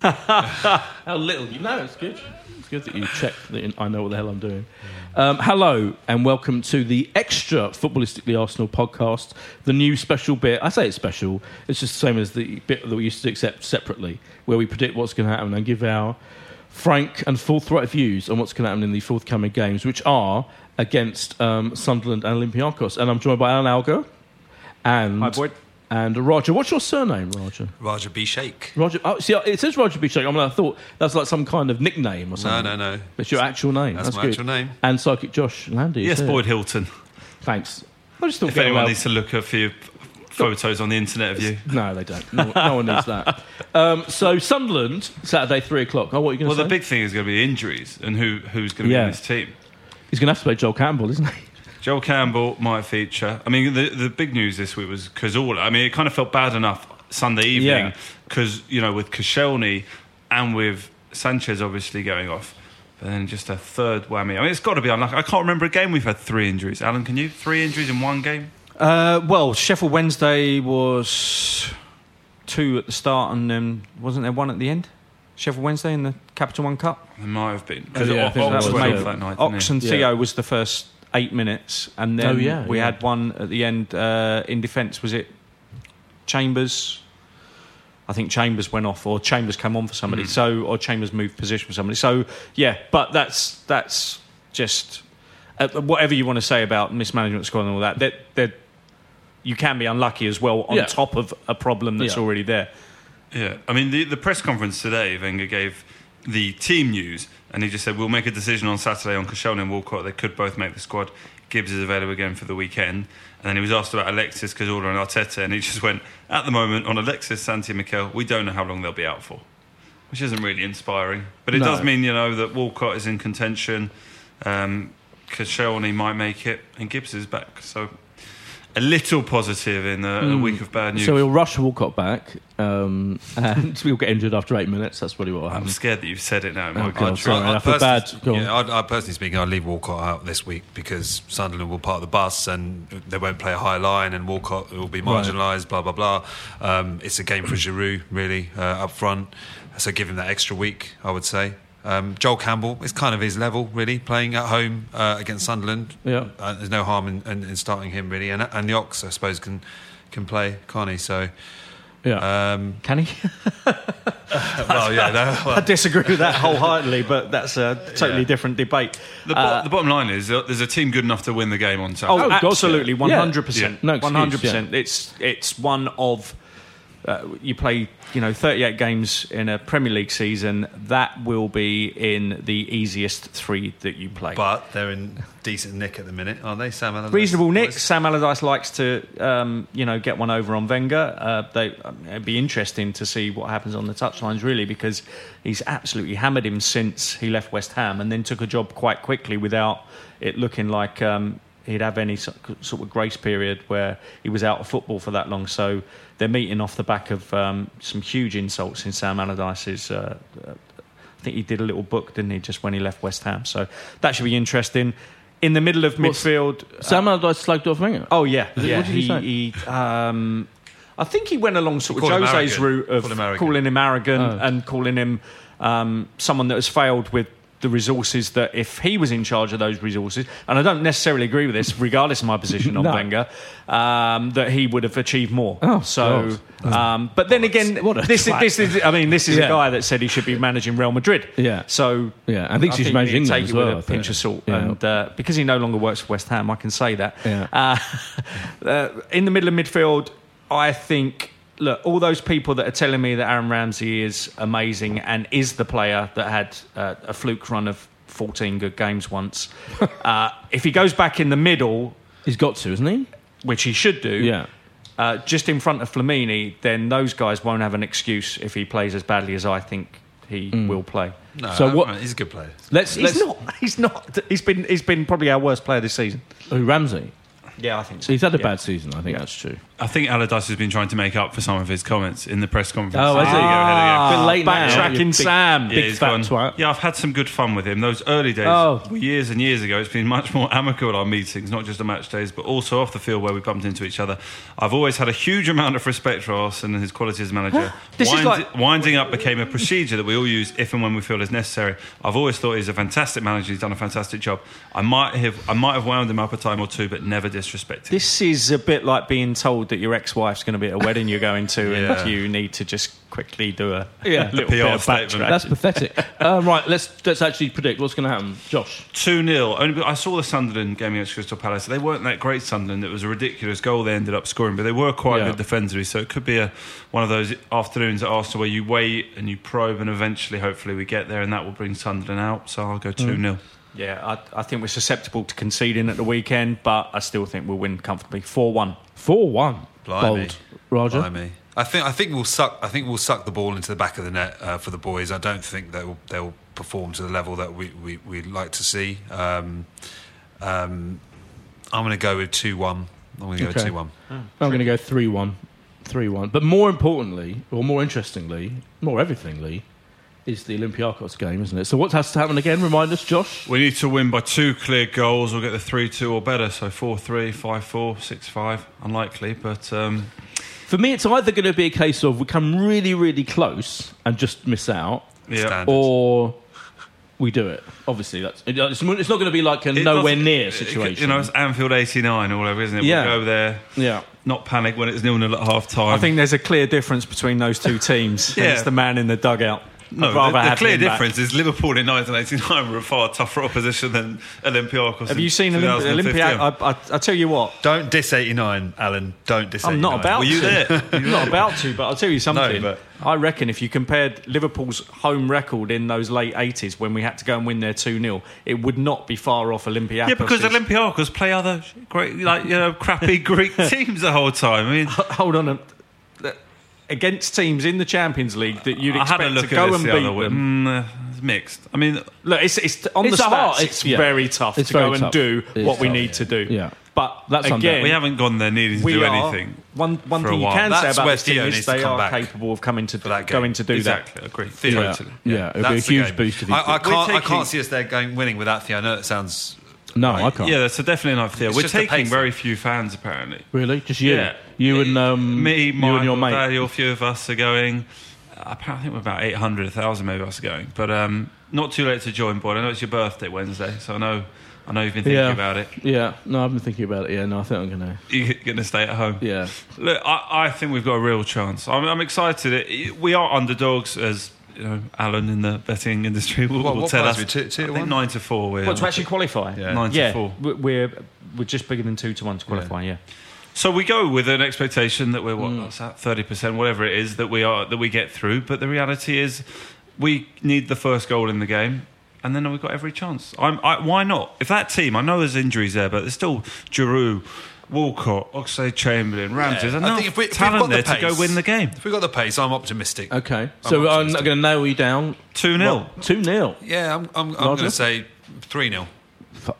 How little you know. It's good. It's good that you check that I know what the hell I'm doing. Um, hello and welcome to the extra footballistically Arsenal podcast. The new special bit. I say it's special. It's just the same as the bit that we used to accept separately, where we predict what's going to happen and give our frank and forthright views on what's going to happen in the forthcoming games, which are against um, Sunderland and Olympiacos. And I'm joined by Alan Algo and Hi, Boyd. And Roger. What's your surname, Roger? Roger B. Shake. Roger. Oh, see, it says Roger Bishop. I mean, I thought that's like some kind of nickname or something. no, no. No. It's your actual name. That's That's, my good. actual name. And psychic Josh Landy. Yes. Boyd Hilton. Thanks. I just thought If anyone needs to look a few photos on the internet of you. No, they don't. No, no one needs that. Um, so Sunderland Saturday three o'clock. Oh, what are you going Well, to the big thing is going to be injuries and who who's going to Yeah. be in this team. He's going to have to play Joel Campbell, isn't he? Joel Campbell might feature. I mean, the the big news this week was Cazorla. I mean, it kind of felt bad enough Sunday evening Yeah. because you know with Koscielny and with Sanchez obviously going off. But then just a third whammy. I mean, it's got to be unlucky. I can't remember a game we've had three injuries. Alan, can you? Three injuries in one game? Uh, well, Sheffield Wednesday was two at the start, and then wasn't there one at the end? Sheffield Wednesday in the Capital One Cup. There might have been. Because Oh, yeah, that Ox was it. that night. Ox and Yeah. Theo was the first eight minutes, and then Oh, yeah, we yeah. had one at the end uh, in defence. Was it Chambers? I think Chambers went off, or Chambers came on for somebody. So, or Chambers moved position for somebody. So, yeah, but that's that's just uh, whatever you want to say about mismanagement squad and all that. That that you can be unlucky as well on Yeah. top of a problem that's Yeah. already there. Yeah, I mean the the press conference today, Wenger gave the team news, and he just said we'll make a decision on Saturday on Koscielny and Walcott. They could both make the squad. Gibbs is available again for the weekend, and then he was asked about Alexis Cazorla and Arteta, and he just went at the moment on Alexis, Santi, and Mikel. We don't know how long they'll be out for, which isn't really inspiring. But it No. does mean you know that Walcott is in contention. Um, Koscielny might make it, and Gibbs is back. So a little positive in a, a week of bad news. Hmm. So we'll rush Walcott back, um, and we'll get injured after eight minutes. That's probably what will I'm scared that you've said it now. Oh, God, sorry. I feel personally- bad. Yeah, I, I personally speaking, I'd leave Walcott out this week because Sunderland will part the bus and they won't play a high line, and Walcott will be Right. marginalised. Blah blah blah. Um, it's a game for Giroud, really, uh, up front. So give him that extra week, I would say. Um, Joel Campbell is kind of his level, really, playing at home uh, against Sunderland. Yeah. Uh, there's no harm in, in, in starting him, really, and and the Ox, I suppose, can can play, can't he? So, Yeah. um, Can he? well, yeah, no, I disagree with that wholeheartedly, but that's a totally Yeah. different debate. The, bo- the bottom line is there's a team good enough to win the game on Saturday. Oh, Oh, God, absolutely, yeah. one hundred percent, Yeah. No excuse, one hundred percent. It's it's one of uh, you play you know thirty eight games in a Premier League season. That will be in the easiest three that you play. but they're in decent nick at the minute, aren't they? Sam Allardyce? Reasonable Nick. Sam Allardyce likes to, um, you know, get one over on Wenger. Uh, they, um, it'd be interesting to see what happens on the touchlines, really, because he's absolutely hammered him since he left West Ham, and then took a job quite quickly without it looking like um, he'd have any sort of grace period where he was out of football for that long. So they're meeting off the back of um, some huge insults in Sam Allardyce's. Uh, uh, I think he did a little book, didn't he, just when he left West Ham? So that should be interesting. In the middle of What's- midfield, Sam Allardyce slagged off Wenger. Oh yeah, yeah. What did he he, say? he, um, I think he went along sort of Jose's route of him calling him arrogant Oh. and calling him um, someone that has failed with the resources that if he was in charge of those resources, and I don't necessarily agree with this, regardless of my position on No. Wenger, um, that he would have achieved more. Oh, so, um, but then again, this is, this is, I mean, this is Yeah. a guy that said he should be managing Real Madrid. Yeah. So Yeah, I think he's managing need England take as it well, with a pinch of salt, Yeah. and uh, because he no longer works for West Ham, I can say that. Yeah. Uh, uh, in the middle of midfield, I think look, all those people that are telling me that Aaron Ramsey is amazing and is the player that had uh, a fluke run of 14 good games once, uh, if he goes back in the middle, He's got to, isn't he? which he should do, Yeah. uh, just in front of Flamini, then those guys won't have an excuse if he plays as badly as I think he will play. No, So what- He's a good player. Let's. He's let's not. He's not. He's been. He's been probably our worst player this season. Who, Ramsey? Yeah, I think So he's had a Yeah. bad season. I think that's true. I think Allardyce has been trying to make up for some of his comments in the press conference. Oh, There has you he? go, ahead again. Bit late now, backtracking you big- Sam. Yeah, Big he's fat twat. Yeah, I've had some good fun with him. Those early days, Oh. were years and years ago, it's been much more amicable our meetings, not just the match days, but also off the field where we bumped into each other. I've always had a huge amount of respect for Arsene and his quality as manager. This is like- winding up became a procedure that we all use if and when we feel is necessary. I've always thought he's a fantastic manager. He's done a fantastic job. I might have, I might have wound him up a time or two, but never disrespected. Him. This is a bit like being told that your ex-wife's going to be at a wedding you're going to, Yeah. and you need to just quickly do a Yeah. little PR bit of statement. That's pathetic. uh, right. Let's let's actually predict what's going to happen. Josh. 2 0. Only I saw the Sunderland game against Crystal Palace. They weren't that great, Sunderland. It was a ridiculous goal they ended up scoring, but they were quite Yeah. good defensively. So it could be a, one of those afternoons at Arsenal where you wait and you probe, and eventually, hopefully, we get there, and that will bring Sunderland out. So I'll go 2 0. Yeah, I, I think we're susceptible to conceding at the weekend, but I still think we'll win comfortably. Four-one. Four one. Blimey. Bold. Roger. Blimey. I think I think we'll suck. I think we'll suck the ball into the back of the net uh, for the boys. I don't think they'll they'll perform to the level that we we would like to see. Um, um, I'm going to go with two one. I'm going to go Okay. two one. I'm going to go 3 1. 3 1. But more importantly, or more interestingly, more everythingly, is the Olympiacos game, isn't it? So what has to happen again? Remind us, Josh. We need to win by two clear goals We'll get the 3 2 or better. So 4 3, 5 4, 6 5. Unlikely, but. Um, For me, it's either going to be a case of we come really, really close and just miss out, yeah. Or we do it. Obviously, that's it's, it's not going to be like a It nowhere doesn't- near it- situation. You know, it's Anfield 89 or whatever, isn't it? Yeah. We'll go there, yeah. not panic when it's nil nil at half time. I think there's a clear difference between those two teams. and Yeah. It's the man in the dugout. No, I'd rather the, the clear him back. difference is Liverpool in 1989 were a far tougher opposition than Olympiacos. Have in you seen Olymp- 2015. Olympiac? I, I, I tell you what, Don't diss 89, Alan. Don't diss. I'm not about Were you to. there? I'm not about to, but I'll tell you something. but- I reckon if you compared Liverpool's home record in those late 80s when we had to go and win there 2 0, it would not be far off Olympiacos. Yeah, because Olympiacos play other great, like you know, crappy Greek teams the whole time. I mean, Hold on. A, against teams in the Champions League that you'd I had expect a look to go and beat other them. Mm, uh, it's mixed. I mean, Look, it's, it's on It's the stats. hard- it's yeah. very tough It's to very go and do It what we tough, need to do. Yeah. But that's Again, we haven't gone there needing to do anything. One, one thing you can say about this team is they are capable of coming to that going to do Exactly, that. agree. Yeah, Theoretically. yeah, it'd be a huge boost I, I can't. I can't see us there going winning without Theo. I know it sounds. No, Right. I can't. Yeah, so definitely not Theo. It's We're just the taking pace. very few fans apparently. Really? Just you? Yeah. You and um, Me, you Michael, and your mate. Daniel, a few of us are going. I think we're about 800, 1,000 maybe us are going. But um, not too late to join, boy. I know it's your birthday Wednesday, so I know I know you've been thinking Yeah. about it. Yeah. No, I've been thinking about it. Yeah. No, I think I'm gonna. You're going to stay at home. Yeah. Look, I, I think we've got a real chance. I'm, I'm excited. It- We are underdogs, as you know, Alan in the betting industry will, What- will what tell us. we, two- two I to think one? nine to four. We're What, to actually qualify? Yeah. nine Yeah, to four. we- we're, we're just bigger than 2 to 1 to qualify, yeah. So we go with an expectation that we're what Mm. what's that thirty percent, whatever it is that we are that we get through. But the reality is, we need the first goal in the game, and then we've got every chance. I'm, I, why not? If that team, I know there's injuries there, but there's still Giroud, Walcott, Oxlade Chamberlain, Ramsey. There's I think if we- if we've got the there to go win the game. If we've got the pace, I'm optimistic. Okay. So I'm optimistic. not going to nail you down. Two 0 Two 0 Yeah, I'm. I'm, I'm going to say three 0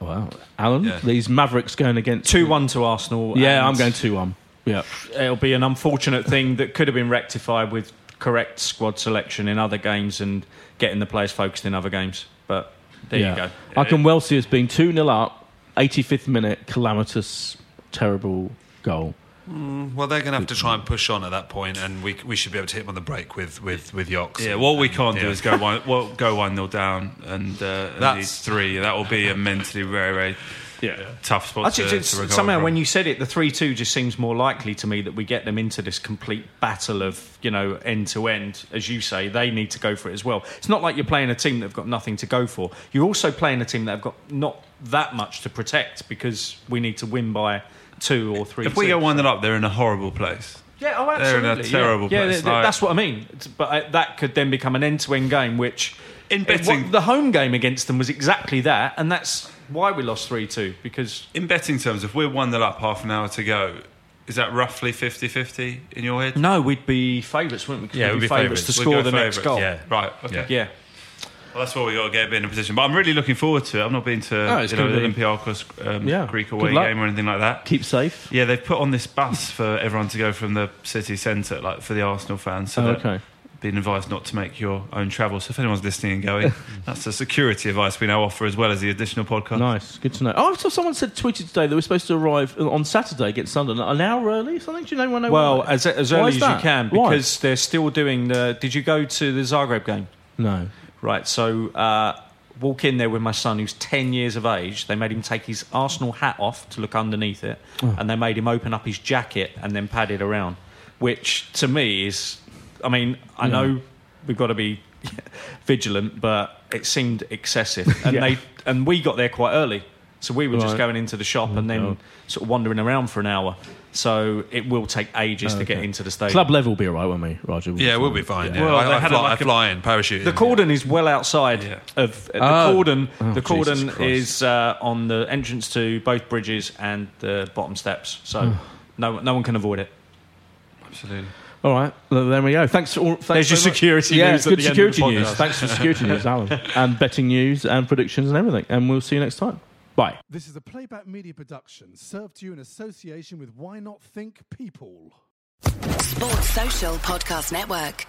Wow, Alan. Yeah. These Mavericks going against 2 1 to Arsenal. Yeah, I'm going two one. Yeah. It'll be an unfortunate thing that could have been rectified with correct squad selection in other games and getting the players focused in other games. But there yeah. you go. I can well see us being two 0 up. 85th minute, calamitous, terrible goal. Well, they're going to have to try and push on at that point, and we we should be able to hit them on the break with with with Yox. Yeah, and- what we can't do yeah. is go one, well, go one nil down and, uh, and That's- three. That will be a mentally very, very Yeah. tough spot I to, just, to somehow, from. when you said it, the three-two just seems more likely to me that we get them into this complete battle of you know end to end. As you say, they need to go for it as well. It's not like you're playing a team that've got nothing to go for. You're also playing a team that have got not that much to protect because we need to win by two or three. If we two. go one nil up, they're in a horrible place. Yeah, oh, They're in a absolutely. terrible yeah. place. Yeah, th- Like- that's what I mean. But uh, that could then become an end-to-end game, which In it- betting- what- the home game against them was exactly that, and that's why we lost three-two because In betting terms, if we're 1 0 up half an hour to go, is that roughly 50 50 in your head? no, we'd be favourites, wouldn't we? 'Cause Yeah, we'd we'd be be favourites to favourites. We'd score go the next goal. Yeah. Right, okay. yeah. Well, that's what we got to get a bit in a position. But I'm really looking forward to it. I've not been to Oh, you know, the be- Olympiakos um, Yeah. Greek away game or anything like that. Keep safe. Yeah, they've put on this bus for everyone to go from the city centre, like for the Arsenal fans. So Oh, okay. being advised not to make your own travel. So if anyone's listening and going, that's the security advice we now offer as well as the additional podcast. Nice, good to know. Oh, I saw someone said tweeted today that we're supposed to arrive on Saturday against Sunderland an hour early. Or something? Do you know anyone know? Well, why? as, as early is as you that? can Why? because they're still doing the. Did you go to the Zagreb game? no. Right, so uh, walk in there with my son who's 10 years of age. They made him take his Arsenal hat off to look underneath it, Oh. and they made him open up his jacket and then pad it around, which to me is. I mean, I Yeah. know we've got to be vigilant, but it seemed excessive. And, Yeah. they, and we got there quite early. So we were just Right. Oh, going into the shop and mm, then God. sort of wandering around for an hour. So it will take ages to oh, get into the stadium. Club level will be all right, won't we, Roger? Yeah, we'll be fine. Yeah. Well, I, they I, had fly, like I a- fly in, parachute. The in. cordon is well outside Yeah. of uh, the Oh. cordon. Oh, the cordon Jesus Christ. is uh, on the entrance to both bridges and the bottom steps, so hmm. no no one can avoid it. Absolutely. All right, well, there we go. Thanks for all. Thanks There's your very much. security Yeah, news at good the end of the security news. Thanks for security news, Alan, and betting news and predictions and everything. And we'll see you next time. Bye. This is a playback media production served to you in association with Why Not Think People. Sports Social Podcast Network.